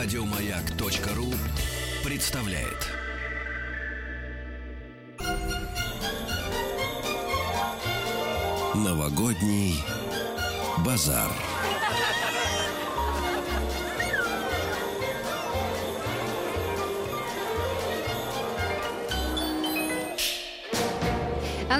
Радиомаяк.ру представляет. Новогодний базар.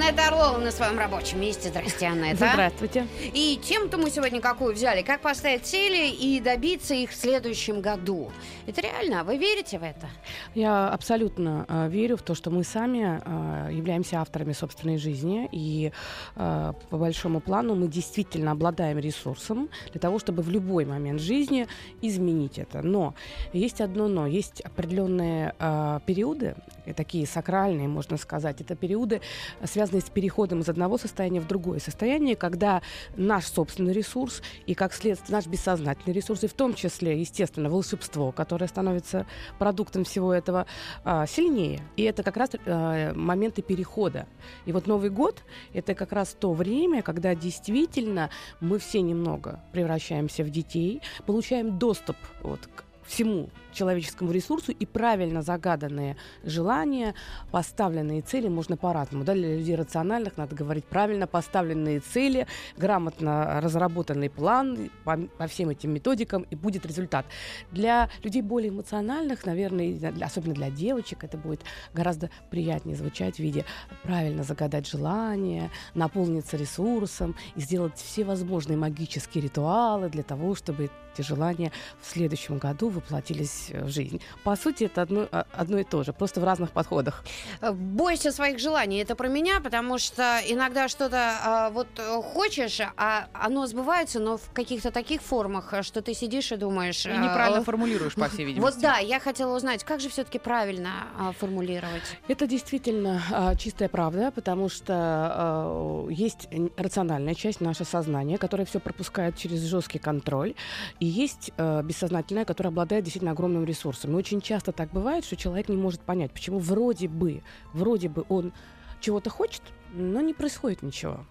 Анетта Орлова на своем рабочем месте. Здрасте, Анетта. Здравствуйте. И тему-то мы сегодня какую взяли? Как поставить цели и добиться их в следующем году? Это реально? Вы верите в это? Я абсолютно э, верю в то, что мы сами э, являемся авторами собственной жизни. И э, по большому плану мы действительно обладаем ресурсом для того, чтобы в любой момент жизни изменить это. Но есть одно но. Есть определенные э, периоды, такие сакральные, можно сказать. Это периоды, связанные с переходом из одного состояния в другое состояние, когда наш собственный ресурс и, как следствие, наш бессознательный ресурс, и в том числе, естественно, волшебство, которое становится продуктом всего этого, а, сильнее. И это как раз а, моменты перехода. И вот Новый год — это как раз то время, когда действительно мы все немного превращаемся в детей, получаем доступ вот, к всему человеческому ресурсу и правильно загаданные желания, поставленные цели можно по-разному. Да, для людей рациональных надо говорить правильно поставленные цели, грамотно разработанный план по, по всем этим методикам, и будет результат. Для людей более эмоциональных, наверное, для, особенно для девочек, это будет гораздо приятнее звучать в виде правильно загадать желание, наполниться ресурсом и сделать все возможные магические ритуалы для того, чтобы эти желания в следующем году воплотились воплотить в жизнь. По сути, это одно, а, одно и то же, просто в разных подходах. Э, бойся своих желаний. Это про меня, потому что иногда что-то а, вот э, хочешь, а оно сбывается, но в каких-то таких формах, что ты сидишь и думаешь... И неправильно а, формулируешь, по всей видимости. Вот да, я хотела узнать, как же все-таки правильно а, формулировать? Это действительно а, чистая правда, потому что а, есть рациональная часть, наше сознание, которое все пропускает через жесткий контроль, и есть а, бессознательная, которая обладает действительно огромным огромным ресурсом. И очень часто так бывает, что человек не может понять, почему вроде бы, вроде бы он чего-то хочет, но не происходит ничего.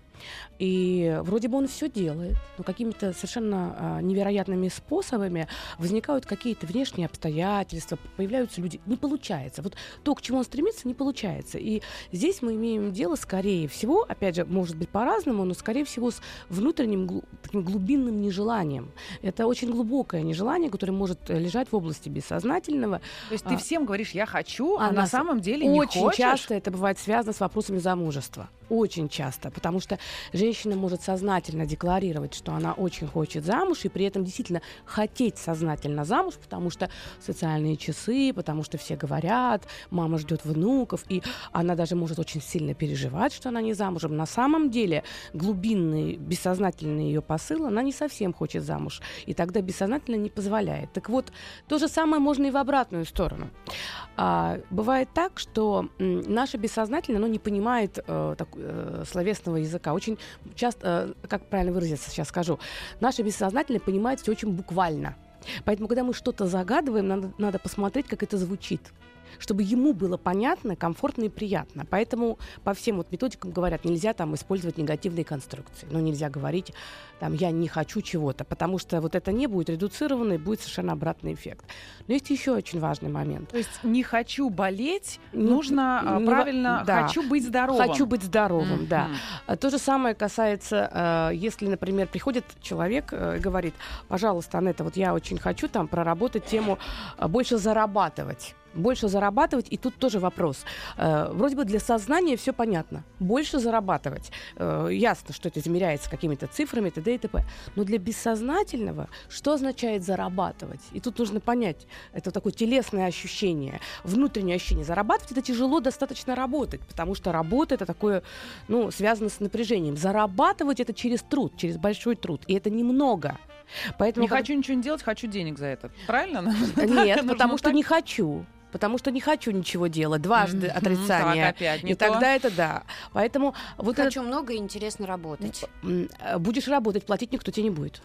И вроде бы он все делает, но какими-то совершенно а, невероятными способами возникают какие-то внешние обстоятельства, появляются люди. Не получается. Вот то, к чему он стремится, не получается. И здесь мы имеем дело, скорее всего, опять же, может быть по-разному, но скорее всего с внутренним глубинным нежеланием. Это очень глубокое нежелание, которое может лежать в области бессознательного. То есть а, ты всем говоришь, я хочу, а, а на самом деле не очень хочешь? часто это бывает связано с вопросами замужества. Очень часто, потому что женщина может сознательно декларировать, что она очень хочет замуж, и при этом действительно хотеть сознательно замуж, потому что социальные часы, потому что все говорят, мама ждет внуков, и она даже может очень сильно переживать, что она не замужем. На самом деле глубинный, бессознательный ее посыл, она не совсем хочет замуж, и тогда бессознательно не позволяет. Так вот, то же самое можно и в обратную сторону. А, бывает так, что наше бессознательное, оно не понимает э, так, э, словесного языка. Очень часто, э, как правильно выразиться, сейчас скажу, наше бессознательное понимает все очень буквально. Поэтому, когда мы что-то загадываем, надо, надо посмотреть, как это звучит чтобы ему было понятно, комфортно и приятно. Поэтому по всем вот методикам говорят, нельзя там использовать негативные конструкции. Но нельзя говорить, там, я не хочу чего-то, потому что вот это не будет редуцировано и будет совершенно обратный эффект. Но есть еще очень важный момент. То есть не хочу болеть, не, нужно не, правильно да, хочу быть здоровым. Хочу быть здоровым, mm-hmm. да. А то же самое касается, э, если, например, приходит человек э, и говорит, пожалуйста, Анетта, вот я очень хочу там проработать тему э, больше зарабатывать больше зарабатывать. И тут тоже вопрос. Э, вроде бы для сознания все понятно. Больше зарабатывать. Э, ясно, что это измеряется какими-то цифрами, т.д. и т.п. Но для бессознательного что означает зарабатывать? И тут нужно понять. Это такое телесное ощущение, внутреннее ощущение. Зарабатывать это тяжело достаточно работать, потому что работа это такое, ну, связано с напряжением. Зарабатывать это через труд, через большой труд. И это немного. Поэтому не как... хочу ничего не делать, хочу денег за это. Правильно? Нет, потому что не хочу потому что не хочу ничего делать, дважды mm-hmm, отрицание. Так, опять не и то. тогда это да. Поэтому вот хочу это... много и интересно работать. Э, будешь работать, платить никто тебе не будет.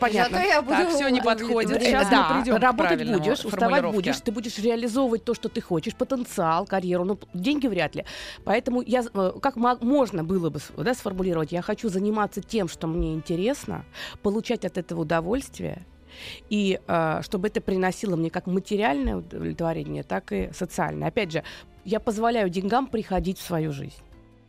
Понятно. Так, все не подходит. Сейчас мы придем Работать будешь, уставать будешь, ты будешь реализовывать то, что ты хочешь, потенциал, карьеру, но деньги вряд ли. Поэтому я, э, как можно было бы да, сформулировать, я хочу заниматься тем, что мне интересно, получать от этого удовольствие, И э, чтобы это приносило мне как материальное удовлетворение, так и социальное. Опять же, я позволяю деньгам приходить в свою жизнь.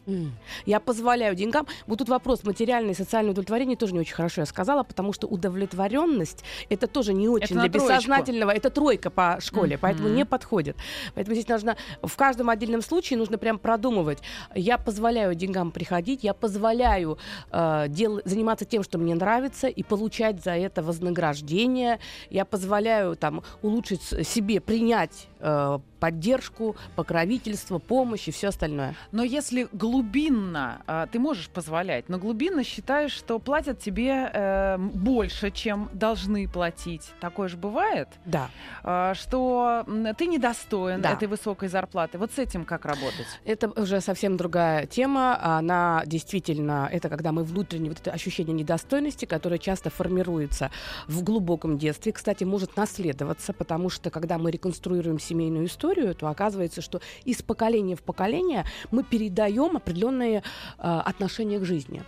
Mm. Я позволяю деньгам. Вот тут вопрос материальное и социальное удовлетворение тоже не очень хорошо я сказала, потому что удовлетворенность это тоже не очень это для бессознательного. Это тройка по школе, mm-hmm. поэтому не подходит. Поэтому здесь нужно в каждом отдельном случае нужно прям продумывать. Я позволяю деньгам приходить, я позволяю э, дел, заниматься тем, что мне нравится, и получать за это вознаграждение. Я позволяю там улучшить себе, принять э, поддержку, покровительство, помощь и все остальное. Но если глубинно э, ты можешь позволять, но глубинно считаешь, что платят тебе э, больше, чем должны платить, такое же бывает? Да. Э, что ты недостоин да. этой высокой зарплаты. Вот с этим как работать? Это уже совсем другая тема. Она действительно, это когда мы внутренне, вот это ощущение недостойности, которое часто формируется в глубоком детстве, кстати, может наследоваться, потому что когда мы реконструируем семейную историю, то оказывается, что из поколения в поколение мы передаем определенные э, отношения к жизни.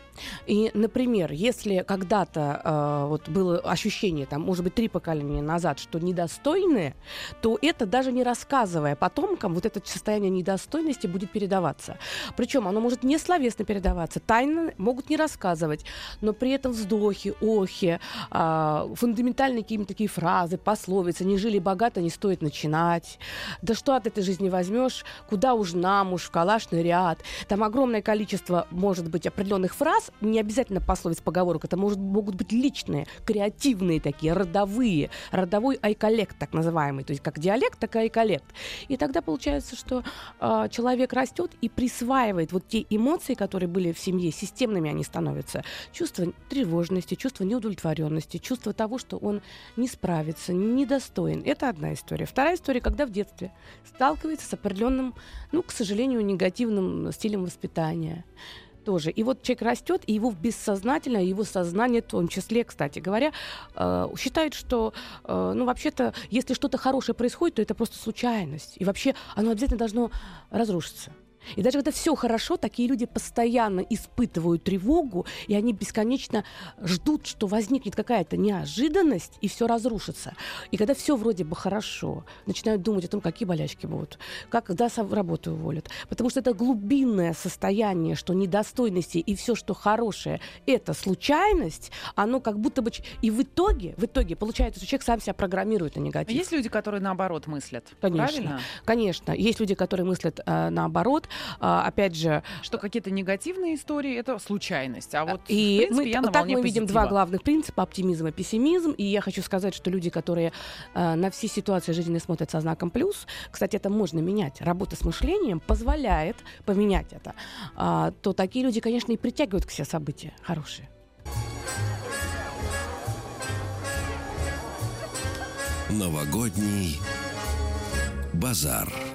И, например, если когда-то э, вот было ощущение, там, может быть, три поколения назад, что недостойные, то это даже не рассказывая потомкам, вот это состояние недостойности будет передаваться. Причем оно может не словесно передаваться, тайно могут не рассказывать, но при этом вздохи, охи, э, фундаментальные какие-то такие фразы, пословицы, не жили богато, не стоит начинать, да что от этой жизни возьмешь, куда уж нам, уж в калашный ряд. Там огромное количество, может быть, определенных фраз, не обязательно пословиц, поговорок, это может, могут быть личные, креативные такие, родовые, родовой эколект так называемый, то есть как диалект, так и эколект. И тогда получается, что э, человек растет и присваивает вот те эмоции, которые были в семье, системными они становятся. Чувство тревожности, чувство неудовлетворенности, чувство того, что он не справится, недостоин. Это одна история. Вторая история, когда в детстве сталкивается с определенным, ну, к сожалению, негативным стилем воспитания тоже. И вот человек растет, и его бессознательно, его сознание, в том числе, кстати говоря, э, считает, что, э, ну, вообще-то, если что-то хорошее происходит, то это просто случайность. И вообще оно обязательно должно разрушиться. И даже когда все хорошо, такие люди постоянно испытывают тревогу, и они бесконечно ждут, что возникнет какая-то неожиданность, и все разрушится. И когда все вроде бы хорошо, начинают думать о том, какие болячки будут, как когда работу уволят. Потому что это глубинное состояние, что недостойности и все, что хорошее, это случайность, оно как будто бы... И в итоге, в итоге получается, что человек сам себя программирует на негатив. А есть люди, которые наоборот мыслят? Конечно. Правильно? Конечно. Есть люди, которые мыслят э, наоборот. А, опять же... Что какие-то негативные истории — это случайность. А вот, и в принципе, мы, я на так мы позитива. видим два главных принципа — оптимизм и пессимизм. И я хочу сказать, что люди, которые э, на все ситуации жизни смотрят со знаком плюс, кстати, это можно менять. Работа с мышлением позволяет поменять это. А, то такие люди, конечно, и притягивают к себе события хорошие. Новогодний базар.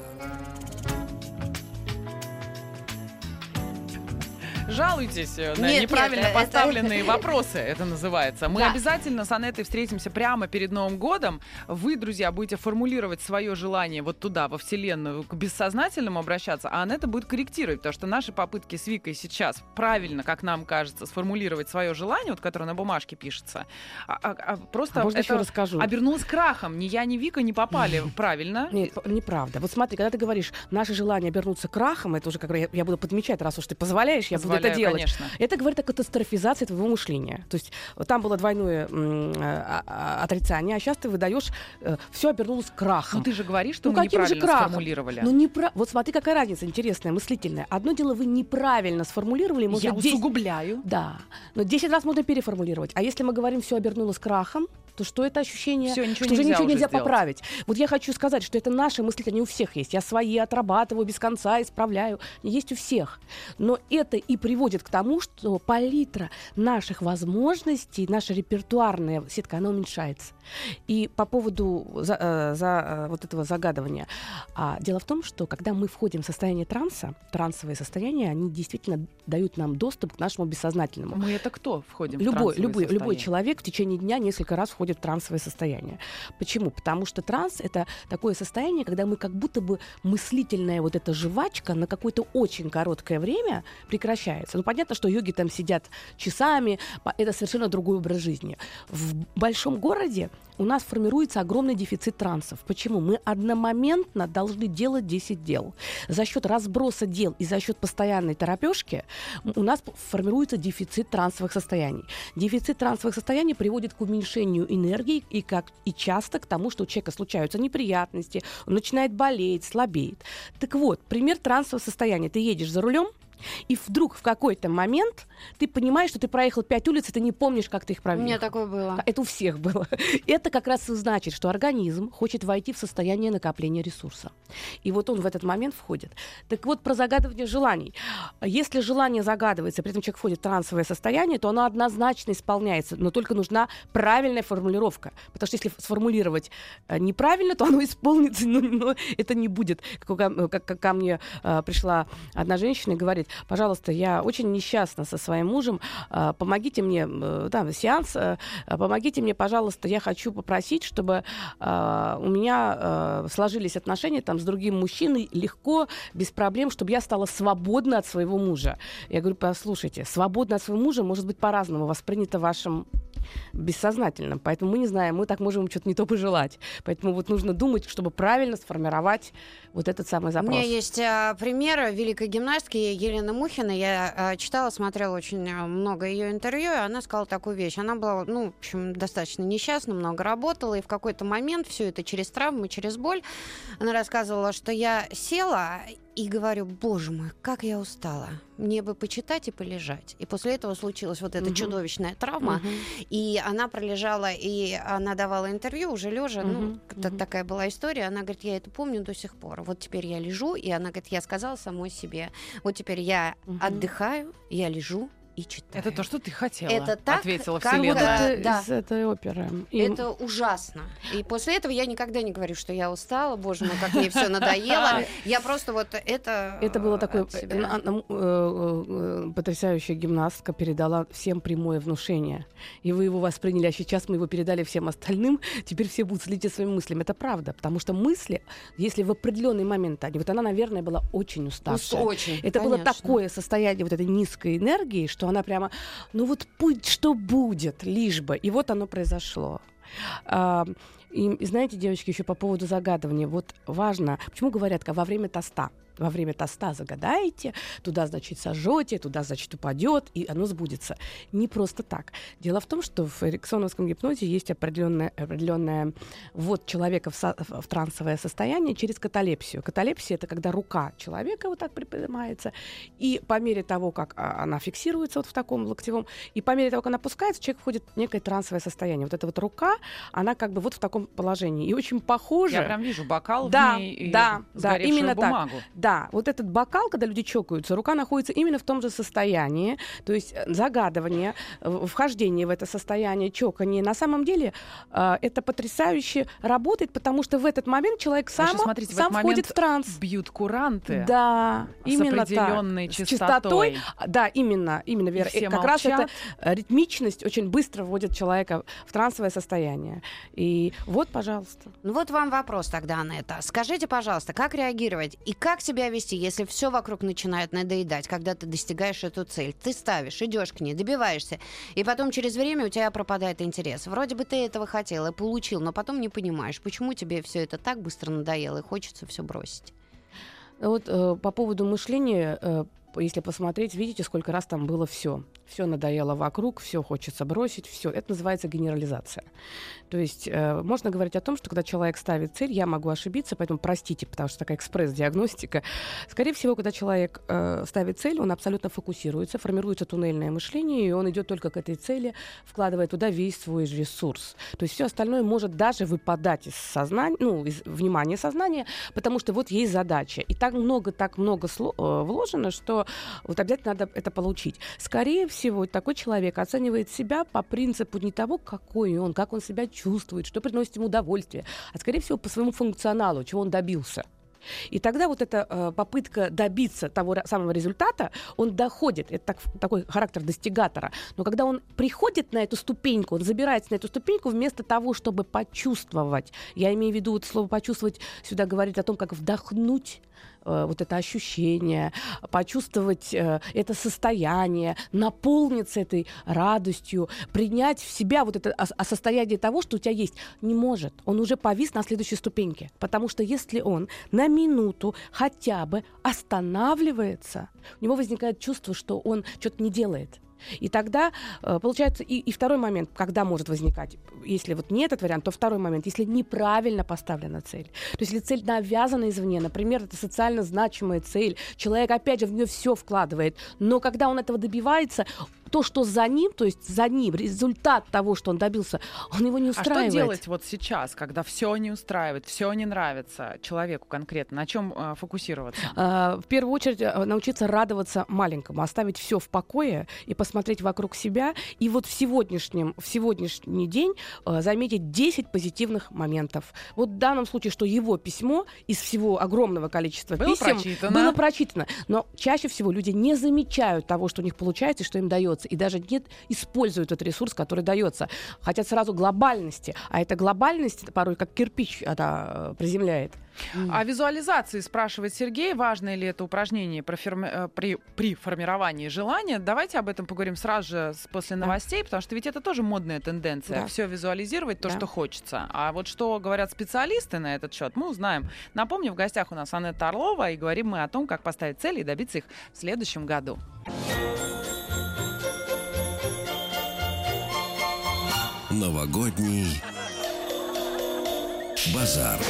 Жалуйтесь э, на нет, неправильно нет, поставленные это... вопросы, это называется. Мы да. обязательно с Анетой встретимся прямо перед Новым годом. Вы, друзья, будете формулировать свое желание вот туда, во Вселенную, к бессознательному обращаться, а Анета будет корректировать, потому что наши попытки с Викой сейчас правильно, как нам кажется, сформулировать свое желание, вот которое на бумажке пишется, а, а, а просто а можно это еще расскажу? обернулось крахом. Ни я, ни Вика не попали правильно. Нет, неправда. Вот смотри, когда ты говоришь, наше желание обернуться крахом, это уже как я, я буду подмечать, раз уж ты позволяешь, я буду это делать. Конечно. Это говорит о катастрофизации твоего мышления. То есть там было двойное м, а, а, отрицание, а сейчас ты выдаешь, э, все обернулось крахом. Ну ты же говоришь, что ну, мы неправильно же крахом? сформулировали. Ну, непра... Вот смотри, какая разница интересная, мыслительная. Одно дело вы неправильно сформулировали. Может, Я 10... усугубляю. Да. Но 10 раз можно переформулировать. А если мы говорим, все обернулось крахом, то что это ощущение, Всё, ничего что уже ничего нельзя сделать. поправить. Вот я хочу сказать, что это наши мысли, они у всех есть. Я свои отрабатываю без конца, исправляю. Есть у всех. Но это и приводит к тому, что палитра наших возможностей, наша репертуарная сетка, она уменьшается. И по поводу за, э, за, э, вот этого загадывания. А, дело в том, что когда мы входим в состояние транса, трансовые состояния, они действительно дают нам доступ к нашему бессознательному. Мы это кто входим любой, в любой, любой человек в течение дня несколько раз входит входит в трансовое состояние. Почему? Потому что транс — это такое состояние, когда мы как будто бы мыслительная вот эта жвачка на какое-то очень короткое время прекращается. Ну, понятно, что йоги там сидят часами, это совершенно другой образ жизни. В большом городе у нас формируется огромный дефицит трансов. Почему? Мы одномоментно должны делать 10 дел. За счет разброса дел и за счет постоянной терапевки у нас формируется дефицит трансовых состояний. Дефицит трансовых состояний приводит к уменьшению энергии и, как, и часто к тому, что у человека случаются неприятности, он начинает болеть, слабеет. Так вот, пример трансового состояния. Ты едешь за рулем, и вдруг в какой-то момент ты понимаешь, что ты проехал пять улиц, и ты не помнишь, как ты их проехал. У меня такое было. Это у всех было. Это как раз и значит, что организм хочет войти в состояние накопления ресурса. И вот он в этот момент входит. Так вот, про загадывание желаний. Если желание загадывается, при этом человек входит в трансовое состояние, то оно однозначно исполняется, но только нужна правильная формулировка. Потому что если сформулировать э, неправильно, то оно исполнится, но, но это не будет. Как, как, как ко мне э, пришла одна женщина и говорит, пожалуйста, я очень несчастна со своим мужем, э, помогите мне, э, да, сеанс, э, помогите мне, пожалуйста, я хочу попросить, чтобы у меня сложились отношения там с другим мужчиной легко, без проблем, чтобы я стала свободна от своего мужа. Я говорю, послушайте, свободна от своего мужа может быть по-разному воспринято вашим бессознательном. Поэтому мы не знаем, мы так можем что-то не то пожелать. Поэтому вот нужно думать, чтобы правильно сформировать вот этот самый запрос. У меня есть а, пример великой гимнастки Елены Мухиной. Я а, читала, смотрела очень а, много ее интервью, и она сказала такую вещь. Она была, ну, в общем, достаточно несчастна, много работала, и в какой-то момент все это через травмы, через боль. Она рассказывала, что я села и говорю, боже мой, как я устала. Мне бы почитать и полежать. И после этого случилась вот эта угу. чудовищная травма. Угу. И она пролежала, и она давала интервью уже лежа. Угу. Ну, угу. такая была история. Она говорит, я это помню до сих пор. Вот теперь я лежу, и она говорит, я сказала самой себе, вот теперь я угу. отдыхаю, я лежу, и читаю. Это то, что ты хотела, это так, ответила Вселенная. Вот это, да. из этой оперы. И... Это ужасно. И после этого я никогда не говорю, что я устала, боже мой, как мне все надоело. Я просто вот это... Это было такое... Э, э, э, потрясающая гимнастка передала всем прямое внушение. И вы его восприняли, а сейчас мы его передали всем остальным. Теперь все будут следить своими мыслями. Это правда. Потому что мысли, если в определенный момент они... Вот она, наверное, была очень уставшая. Очень, Это было такое состояние вот этой низкой энергии, что она прямо, ну вот путь, что будет, лишь бы. И вот оно произошло. А, и, знаете, девочки, еще по поводу загадывания. Вот важно, почему говорят, во время тоста во время тоста загадаете, туда, значит, сожжете, туда, значит, упадет, и оно сбудется. Не просто так. Дело в том, что в эриксоновском гипнозе есть определенная, определенная ввод человека в, со, в трансовое состояние через каталепсию. Каталепсия — это когда рука человека вот так приподнимается, и по мере того, как а, она фиксируется вот в таком локтевом, и по мере того, как она опускается, человек входит в некое трансовое состояние. Вот эта вот рука, она как бы вот в таком положении. И очень похоже... Я прям вижу бокал да, в ней да, и да, именно бумагу. Так. Да, вот этот бокал, когда люди чокаются, рука находится именно в том же состоянии, то есть э, загадывание, вхождение в это состояние, чокание. На самом деле э, это потрясающе работает, потому что в этот момент человек сам, смотрите, сам в входит в транс. Бьют куранты. Да, с именно определенной так. частотой. частотой. Да, именно, именно, Вера. И все как молчат. раз эта ритмичность очень быстро вводит человека в трансовое состояние. И вот, пожалуйста. Ну вот вам вопрос тогда, Анетта. Скажите, пожалуйста, как реагировать и как себя вести, если все вокруг начинает надоедать, когда ты достигаешь эту цель? Ты ставишь, идешь к ней, добиваешься, и потом через время у тебя пропадает интерес. Вроде бы ты этого хотел и получил, но потом не понимаешь, почему тебе все это так быстро надоело и хочется все бросить. Вот э, по поводу мышления, э, если посмотреть, видите, сколько раз там было все все надоело вокруг, все хочется бросить, все. Это называется генерализация. То есть э, можно говорить о том, что когда человек ставит цель, я могу ошибиться, поэтому простите, потому что такая экспресс-диагностика. Скорее всего, когда человек э, ставит цель, он абсолютно фокусируется, формируется туннельное мышление, и он идет только к этой цели, вкладывая туда весь свой ресурс. То есть все остальное может даже выпадать из сознания, ну, из внимания сознания, потому что вот есть задача. И так много, так много э, вложено, что вот обязательно надо это получить. Скорее всего, всего такой человек оценивает себя по принципу не того, какой он, как он себя чувствует, что приносит ему удовольствие, а скорее всего по своему функционалу, чего он добился. И тогда вот эта э, попытка добиться того самого результата, он доходит, это так, такой характер достигатора. Но когда он приходит на эту ступеньку, он забирается на эту ступеньку вместо того, чтобы почувствовать, я имею в виду вот слово почувствовать, сюда говорит о том, как вдохнуть Э, вот это ощущение, почувствовать э, это состояние, наполниться этой радостью, принять в себя вот это состояние того, что у тебя есть, не может. Он уже повис на следующей ступеньке. Потому что если он на минуту хотя бы останавливается, у него возникает чувство, что он что-то не делает. И тогда, э, получается, и, и второй момент, когда может возникать, если вот не этот вариант, то второй момент, если неправильно поставлена цель. То есть если цель навязана извне, например, это социально значимая цель, человек опять же в нее все вкладывает, но когда он этого добивается, то, что за ним, то есть за ним, результат того, что он добился, он его не устраивает. А что делать вот сейчас, когда все не устраивает, все не нравится человеку конкретно? На чем э, фокусироваться? Э, в первую очередь э, научиться радоваться маленькому, оставить все в покое и посмотреть вокруг себя. И вот в сегодняшнем, в сегодняшний день э, заметить 10 позитивных моментов. Вот в данном случае, что его письмо из всего огромного количества было писем прочитано. было прочитано. Но чаще всего люди не замечают того, что у них получается и что им дается дается, и даже нет, используют этот ресурс, который дается. Хотят сразу глобальности, а эта глобальность порой как кирпич она э, приземляет. А визуализации спрашивает Сергей, важно ли это упражнение при, форми- э, при, при формировании желания. Давайте об этом поговорим сразу же после новостей, да. потому что ведь это тоже модная тенденция. Да. Все визуализировать то, да. что хочется. А вот что говорят специалисты на этот счет, мы узнаем. Напомню, в гостях у нас Анетта Орлова, и говорим мы о том, как поставить цели и добиться их в следующем году. Новогодний базар.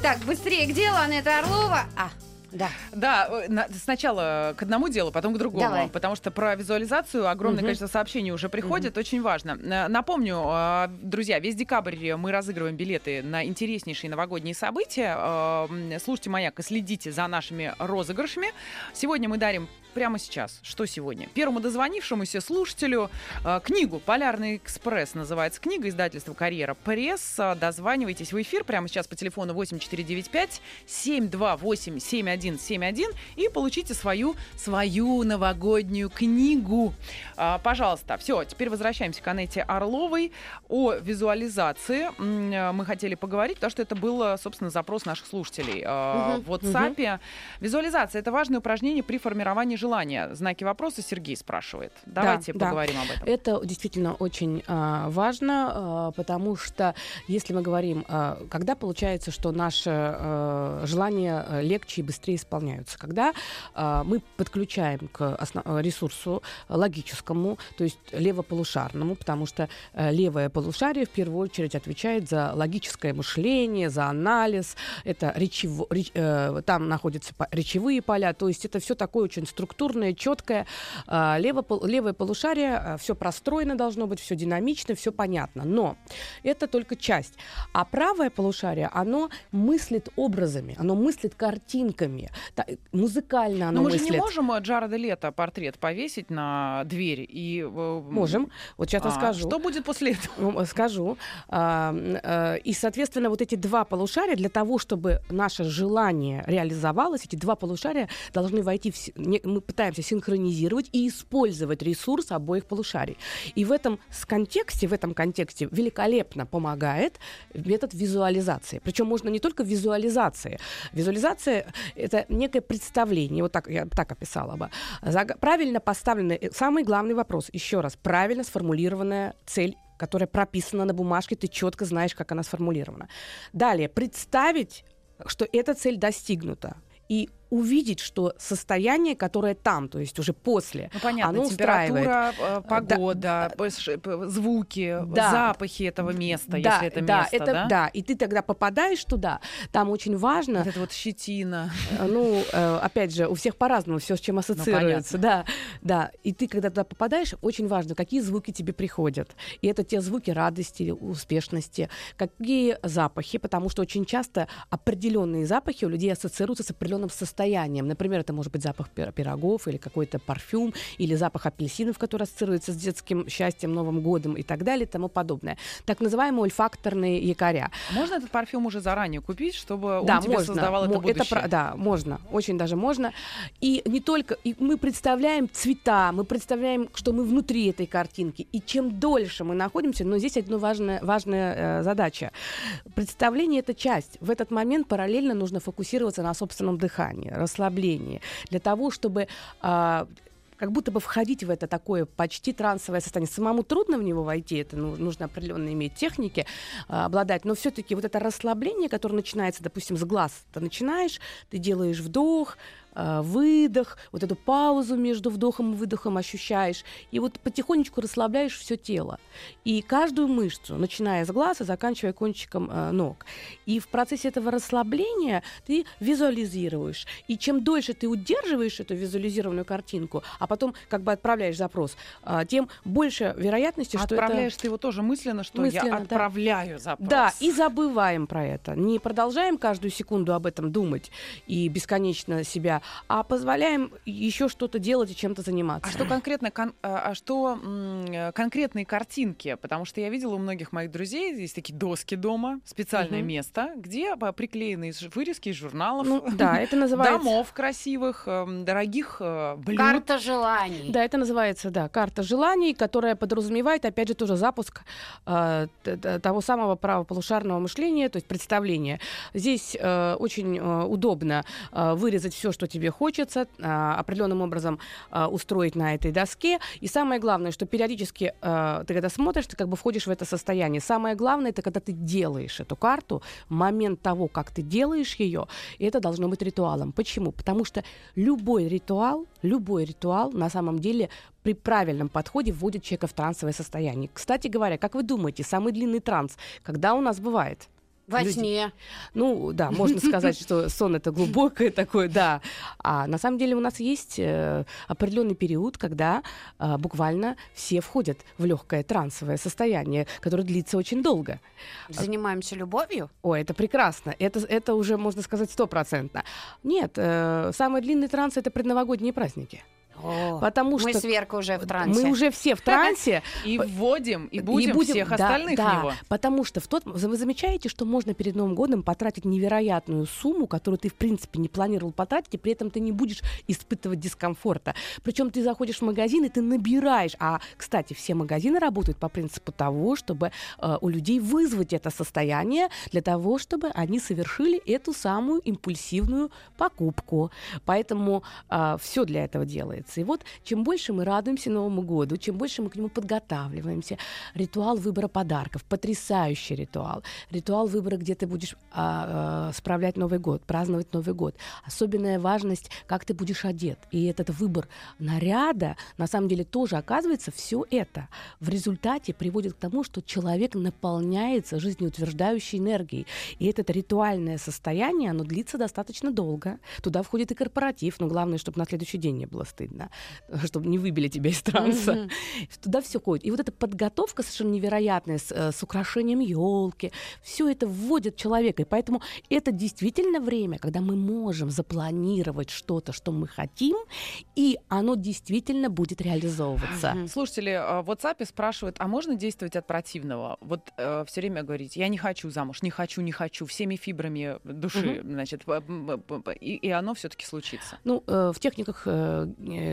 Так, быстрее к делу, Анетта Орлова. А, да. Да, э, сначала к одному делу, потом к другому. Давай. Потому что про визуализацию огромное угу. количество сообщений уже приходит. Угу. Очень важно. Напомню, э, друзья, весь декабрь мы разыгрываем билеты на интереснейшие новогодние события. Э, слушайте «Маяк» и следите за нашими розыгрышами. Сегодня мы дарим прямо сейчас. Что сегодня? Первому дозвонившемуся слушателю э, книгу «Полярный экспресс» называется книга издательства «Карьера Пресс». Дозванивайтесь в эфир прямо сейчас по телефону 8495 728 7171 и получите свою, свою новогоднюю книгу. Э, пожалуйста. Все, теперь возвращаемся к Анете Орловой о визуализации. Э, мы хотели поговорить, потому что это был, собственно, запрос наших слушателей э, угу, в WhatsApp. Угу. Визуализация – это важное упражнение при формировании желания? Знаки вопроса Сергей спрашивает. Давайте да, поговорим да. об этом. Это действительно очень а, важно, а, потому что если мы говорим, а, когда получается, что наши а, желания а, легче и быстрее исполняются, когда а, мы подключаем к ресурсу логическому, то есть левополушарному, потому что а, левое полушарие в первую очередь отвечает за логическое мышление, за анализ, это речево, реч, э, там находятся речевые поля, то есть это все такое очень структурное четкое. А, лево, левое полушарие, все простроено должно быть, все динамично, все понятно. Но это только часть. А правое полушарие, оно мыслит образами, оно мыслит картинками. Музыкально оно Но мы мыслит. же не можем Джареда Лето портрет повесить на дверь и... Э, можем. Вот сейчас а, скажу. Что будет после этого? Ну, скажу. И, соответственно, вот эти два полушария, для того, чтобы наше желание реализовалось, эти два полушария должны войти в... Мы пытаемся синхронизировать и использовать ресурс обоих полушарий. И в этом контексте, в этом контексте великолепно помогает метод визуализации. Причем можно не только визуализации. Визуализация — это некое представление, вот так я так описала бы. Правильно поставленный, э, самый главный вопрос, еще раз, правильно сформулированная цель которая прописана на бумажке, ты четко знаешь, как она сформулирована. Далее, представить, что эта цель достигнута. И увидеть, что состояние, которое там, то есть уже после, ну, понятно, оно температура, устраивает. погода, да, звуки, да, запахи этого места, да, если это да, место, это, да? Да, и ты тогда попадаешь туда, там очень важно... Вот это вот щетина. Э, ну, э, опять же, у всех по-разному все, с чем ну, ассоциируется. Ну, да, да. И ты, когда туда попадаешь, очень важно, какие звуки тебе приходят. И это те звуки радости, успешности, какие запахи, потому что очень часто определенные запахи у людей ассоциируются с определенным состоянием состоянием. Например, это может быть запах пирогов или какой-то парфюм, или запах апельсинов, который ассоциируется с детским счастьем, Новым годом и так далее и тому подобное. Так называемые ольфакторные якоря. Можно этот парфюм уже заранее купить, чтобы да, он тебе можно. создавал это будущее? Это, да, можно. Очень даже можно. И не только... И мы представляем цвета, мы представляем, что мы внутри этой картинки. И чем дольше мы находимся, но здесь одна важная, важная э, задача. Представление — это часть. В этот момент параллельно нужно фокусироваться на собственном дыхании, расслаблении. Для того, чтобы э, как будто бы входить в это такое почти трансовое состояние. Самому трудно в него войти, это ну, нужно определенно иметь техники, э, обладать, но все-таки вот это расслабление, которое начинается, допустим, с глаз, ты начинаешь, ты делаешь вдох, выдох, вот эту паузу между вдохом и выдохом ощущаешь, и вот потихонечку расслабляешь все тело. И каждую мышцу, начиная с глаза, заканчивая кончиком э, ног. И в процессе этого расслабления ты визуализируешь. И чем дольше ты удерживаешь эту визуализированную картинку, а потом как бы отправляешь запрос, э, тем больше вероятности, что Отправляешь это... ты его тоже мысленно, что мысленно, я отправляю да. запрос. Да, и забываем про это. Не продолжаем каждую секунду об этом думать и бесконечно себя а позволяем еще что-то делать и чем-то заниматься. А что конкретно, кон, а, а что м, конкретные картинки? Потому что я видела у многих моих друзей, есть такие доски дома, специальное угу. место, где приклеены вырезки из журналов, ну, да, это называется... домов красивых, эм, дорогих э, блюд. Карта желаний. Да, это называется, да, карта желаний, которая подразумевает, опять же, тоже запуск э, того самого правополушарного мышления, то есть представления. Здесь э, очень э, удобно э, вырезать все, что тебе хочется, а, определенным образом а, устроить на этой доске. И самое главное, что периодически а, ты когда смотришь, ты как бы входишь в это состояние. Самое главное, это когда ты делаешь эту карту, момент того, как ты делаешь ее, и это должно быть ритуалом. Почему? Потому что любой ритуал, любой ритуал на самом деле при правильном подходе вводит человека в трансовое состояние. Кстати говоря, как вы думаете, самый длинный транс, когда у нас бывает? Во люди. сне. Ну, да, можно сказать, что сон это глубокое такое, да. А на самом деле у нас есть э, определенный период, когда э, буквально все входят в легкое трансовое состояние, которое длится очень долго. Занимаемся любовью? О, это прекрасно. Это, это уже, можно сказать, стопроцентно. Нет, э, самый длинный транс это предновогодние праздники. О, потому мы что... с Веркой уже в трансе. Мы уже все в трансе. И вводим, и будем, и будем всех остальных да, него. Потому что в тот... Вы замечаете, что можно перед Новым годом потратить невероятную сумму, которую ты, в принципе, не планировал потратить, и при этом ты не будешь испытывать дискомфорта. Причем ты заходишь в магазин, и ты набираешь. А, кстати, все магазины работают по принципу того, чтобы э, у людей вызвать это состояние для того, чтобы они совершили эту самую импульсивную покупку. Поэтому э, все для этого делается радоваться. И вот чем больше мы радуемся Новому году, чем больше мы к нему подготавливаемся, ритуал выбора подарков, потрясающий ритуал, ритуал выбора, где ты будешь а, а, справлять Новый год, праздновать Новый год. Особенная важность, как ты будешь одет. И этот выбор наряда, на самом деле, тоже оказывается все это в результате приводит к тому, что человек наполняется жизнеутверждающей энергией. И это ритуальное состояние, оно длится достаточно долго. Туда входит и корпоратив, но главное, чтобы на следующий день не было стыдно да, чтобы не выбили тебя из транса. Mm-hmm. Туда все ходит. И вот эта подготовка совершенно невероятная с, э, с украшением елки, все это вводит человека. И поэтому это действительно время, когда мы можем запланировать что-то, что мы хотим, и оно действительно будет реализовываться. Mm-hmm. Слушатели э, в WhatsApp спрашивают, а можно действовать от противного? Вот э, все время говорить, я не хочу замуж, не хочу, не хочу, всеми фибрами души, mm-hmm. значит, и, и оно все-таки случится. Ну, э, в техниках э,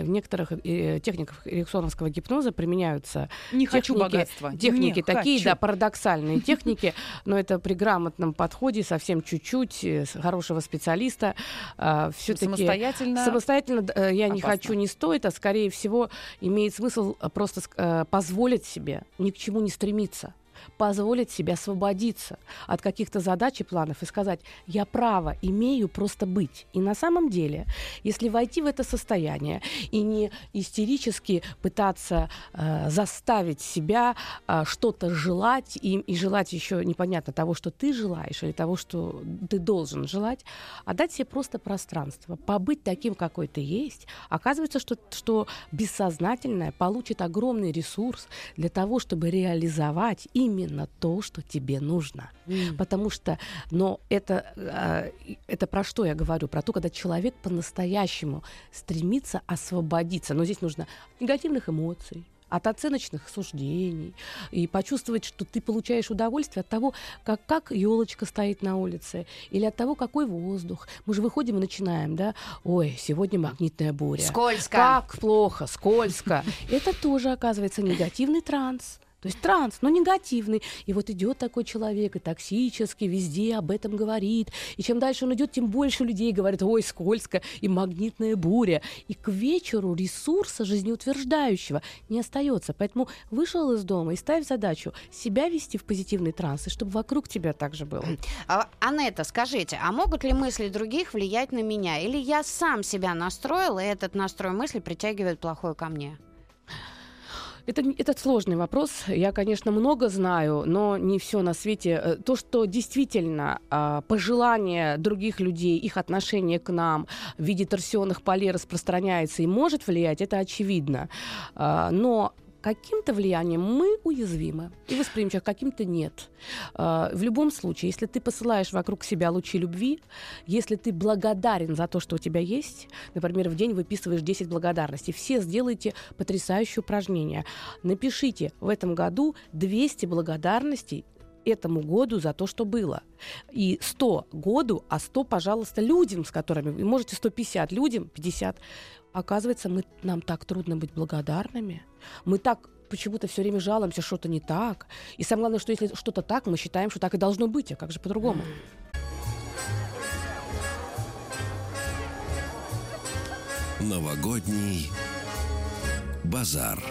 в некоторых э, техниках эриксоновского гипноза применяются не техники, хочу богатства. техники не такие, хочу. да, парадоксальные техники, но это при грамотном подходе, совсем чуть-чуть, э, хорошего специалиста. А, Все-таки самостоятельно, самостоятельно э, я не хочу, не стоит, а скорее всего имеет смысл просто позволить себе ни к чему не стремиться позволить себе освободиться от каких-то задач и планов и сказать, я право имею просто быть. И на самом деле, если войти в это состояние и не истерически пытаться э, заставить себя э, что-то желать, и, и желать еще непонятно того, что ты желаешь, или того, что ты должен желать, а дать себе просто пространство, побыть таким, какой ты есть, оказывается, что, что бессознательное получит огромный ресурс для того, чтобы реализовать и именно то, что тебе нужно. Mm. Потому что, но это, э, это про что я говорю? Про то, когда человек по-настоящему стремится освободиться. Но здесь нужно негативных эмоций, от оценочных суждений и почувствовать, что ты получаешь удовольствие от того, как, как елочка стоит на улице, или от того, какой воздух. Мы же выходим и начинаем, да, ой, сегодня магнитная буря. Скользко. Как плохо, скользко. Это тоже, оказывается, негативный транс. То есть транс, но негативный. И вот идет такой человек, и токсически везде об этом говорит. И чем дальше он идет, тем больше людей говорят, ой, скользко, и магнитная буря. И к вечеру ресурса жизнеутверждающего не остается. Поэтому вышел из дома и ставь задачу себя вести в позитивный транс, и чтобы вокруг тебя также было. А, Анетта, скажите, а могут ли мысли других влиять на меня? Или я сам себя настроил, и этот настрой мысли притягивает плохое ко мне? Это, это сложный вопрос. Я, конечно, много знаю, но не все на свете. Э, то, что действительно э, пожелание других людей, их отношение к нам в виде торсионных полей распространяется и может влиять, это очевидно. Э, но каким-то влиянием мы уязвимы и восприимчивы, каким-то нет. А, в любом случае, если ты посылаешь вокруг себя лучи любви, если ты благодарен за то, что у тебя есть, например, в день выписываешь 10 благодарностей, все сделайте потрясающее упражнение. Напишите в этом году 200 благодарностей этому году за то, что было. И 100 году, а 100, пожалуйста, людям, с которыми... Вы можете 150 людям, 50. Оказывается, мы, нам так трудно быть благодарными. Мы так почему-то все время жалуемся, что-то не так. И самое главное, что если что-то так, мы считаем, что так и должно быть, а как же по-другому? Новогодний базар.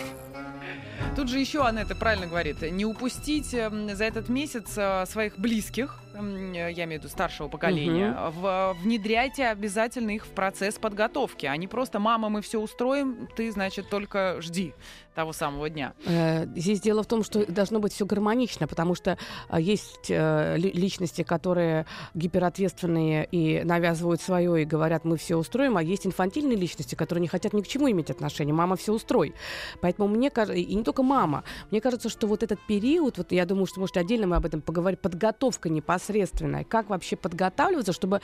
Тут же еще Анетта правильно говорит, не упустить эм, за этот месяц э, своих близких, я имею в виду старшего поколения, угу. в, внедряйте обязательно их в процесс подготовки. Они просто «мама, мы все устроим, ты, значит, только жди» того самого дня. Э, здесь дело в том, что должно быть все гармонично, потому что э, есть э, личности, которые гиперответственные и навязывают свое и говорят, мы все устроим, а есть инфантильные личности, которые не хотят ни к чему иметь отношения. Мама все устрой. Поэтому мне кажется, и не только мама, мне кажется, что вот этот период, вот я думаю, что, может, отдельно мы об этом поговорим, подготовка непосредственная, как вообще подготавливаться, чтобы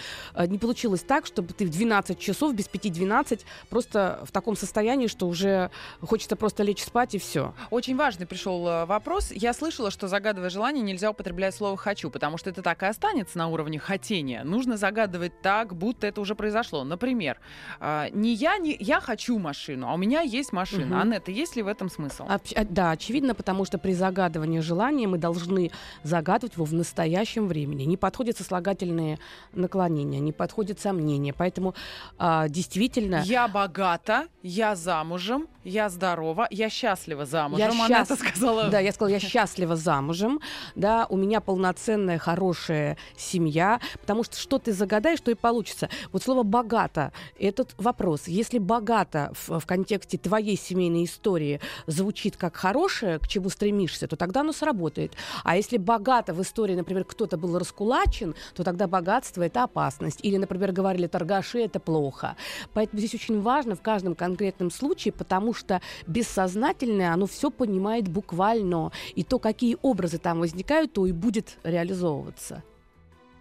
не получилось так, чтобы ты в 12 часов, без 5-12, просто в таком состоянии, что уже хочется просто лечь спать и все. Очень важный пришел э, вопрос. Я слышала, что загадывая желание нельзя употреблять слово «хочу», потому что это так и останется на уровне хотения. Нужно загадывать так, будто это уже произошло. Например, э, не я, не я хочу машину, а у меня есть машина. Угу. Анетта, есть ли в этом смысл? А, да, очевидно, потому что при загадывании желания мы должны загадывать его в настоящем времени. Не подходят сослагательные наклонения, не подходят сомнения. Поэтому а, действительно... Я богата, я замужем, я здорова, я счастлива замужем. Я Она счаст... это сказала. Да, я сказала, я счастлива замужем. Да, у меня полноценная, хорошая семья. Потому что что ты загадаешь, то и получится. Вот слово «богато» — этот вопрос. Если «богато» в, в контексте твоей семейной истории звучит как «хорошее», к чему стремишься, то тогда оно сработает. А если «богато» в истории, например, кто-то был раскулачен, то тогда богатство — это опасность. Или, например, говорили «торгаши» — это плохо. Поэтому здесь очень важно в каждом конкретном случае, потому что бессознательное, оно все понимает буквально. И то, какие образы там возникают, то и будет реализовываться.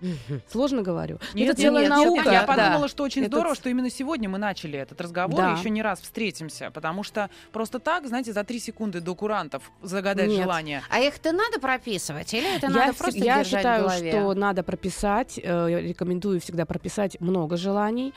Сложно говорю. Нет, это целая наука. Я подумала, что очень здорово, что именно сегодня мы начали этот разговор и еще не раз встретимся, потому что просто так, знаете, за три секунды до курантов загадать желание. А их-то надо прописывать или это надо просто Я держать считаю, в голове? что надо прописать, э, рекомендую всегда прописать много желаний,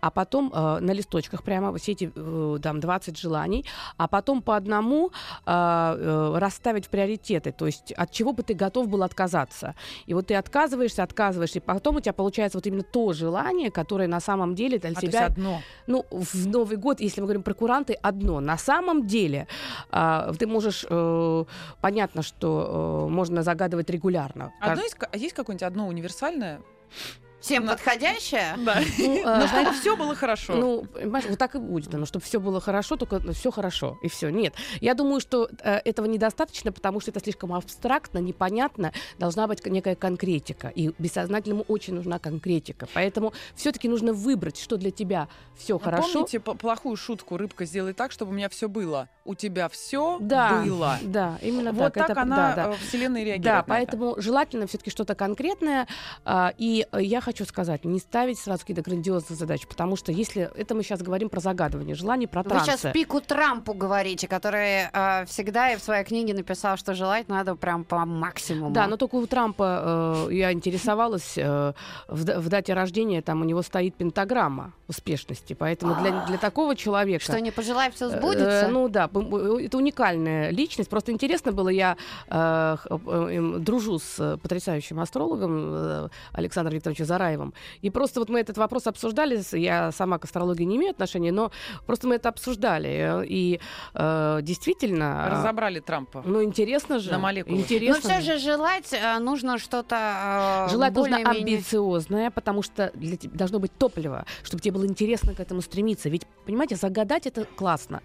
а потом э, на листочках прямо все эти э, там 20 желаний, а потом по одному расставить приоритеты, то есть от чего бы ты готов был отказаться. И вот ты отказываешься, отказываешься отказываешь, и потом у тебя получается вот именно то желание, которое на самом деле для а тебя... одно. Ну, в Новый год, если мы говорим про куранты, одно. На самом деле э, ты можешь... Э, понятно, что э, можно загадывать регулярно. Одно есть, а есть какое-нибудь одно универсальное? Всем подходящее? Да. Ну, а, чтобы все было хорошо. Ну, понимаешь, вот так и будет. Но чтобы все было хорошо, только все хорошо. И все. Нет. Я думаю, что э, этого недостаточно, потому что это слишком абстрактно, непонятно. Должна быть некая конкретика. И бессознательному очень нужна конкретика. Поэтому все-таки нужно выбрать, что для тебя все а хорошо. Помните плохую шутку «Рыбка, сделай так, чтобы у меня все было»? у тебя все да, было. Да, именно вот так. так это, она да, да. э, Вселенная реагирует. Да, поэтому это. желательно все-таки что-то конкретное. А, и я хочу сказать, не ставить сразу какие-то грандиозные задачи, потому что если это мы сейчас говорим про загадывание, желание, про Вы трансы. сейчас пику Трампу говорите, который э, всегда и в своей книге написал, что желать надо прям по максимуму. Да, но только у Трампа э, я интересовалась, э, в, в дате рождения там у него стоит пентаграмма успешности, поэтому для, для такого человека... Что не пожелай, все Э, сбудется. ну да, это уникальная личность. Просто интересно было, я э, э, дружу с э, потрясающим астрологом э, Александром Викторовичем Зараевым. И просто вот мы этот вопрос обсуждали. Я сама к астрологии не имею отношения, но просто мы это обсуждали. э, И э, действительно... э, Разобрали Трампа. Ну, интересно же. На молекулы. Но Интересно все же желать э, нужно что-то э, Желать нужно амбициозное, потому что для тебя должно быть топливо, чтобы тебе было интересно к этому стремиться. Ведь, понимаете, загадать это классно.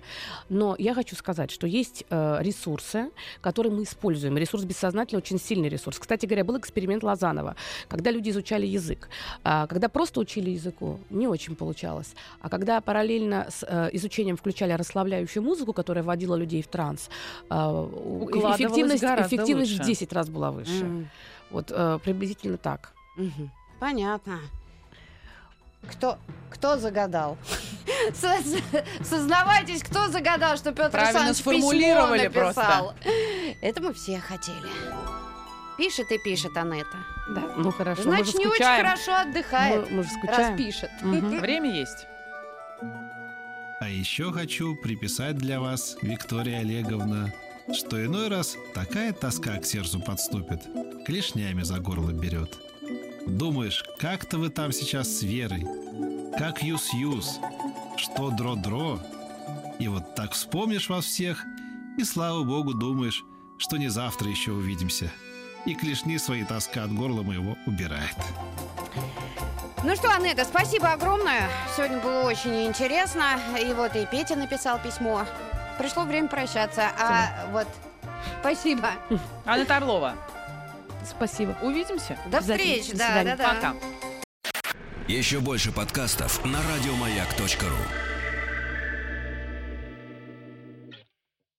Но я хочу сказать, что есть э, ресурсы, которые мы используем. Ресурс бессознательный очень сильный ресурс. Кстати говоря, был эксперимент Лозанова, когда люди изучали язык. А, когда просто учили языку, не очень получалось. А когда параллельно с э, изучением включали расслабляющую музыку, которая вводила людей в транс, э, Укладывалось эффективность, эффективность лучше. в 10 раз была выше. М, Вот э, приблизительно так. мгм. Понятно. Кто, кто загадал? Со- со- Сознавайтесь, кто загадал, что Петр Правильно Александрович письмо сформулировали написал. Это мы все хотели. Пишет и пишет Анетта. Да, ну хорошо. Значит, не очень хорошо отдыхает, Мы, мы же скучаем. раз пишет. Мгм. Время есть. А еще хочу приписать для вас, Виктория Олеговна, что иной раз такая тоска к сердцу подступит, клешнями за горло берет. Думаешь, как-то вы там сейчас с Верой, как юс-юс, что дро-дро, и вот так вспомнишь вас всех, и слава богу думаешь, что не завтра еще увидимся. И клешни свои тоска от горла моего убирает. Ну что, Анетта, спасибо огромное. Сегодня было очень интересно. И вот и Петя написал письмо. Пришло время прощаться. А вот спасибо. Анна Орлова. Спасибо. Увидимся. До встречи. Да, да, да. Пока. Еще больше подкастов на радиомаяк.ру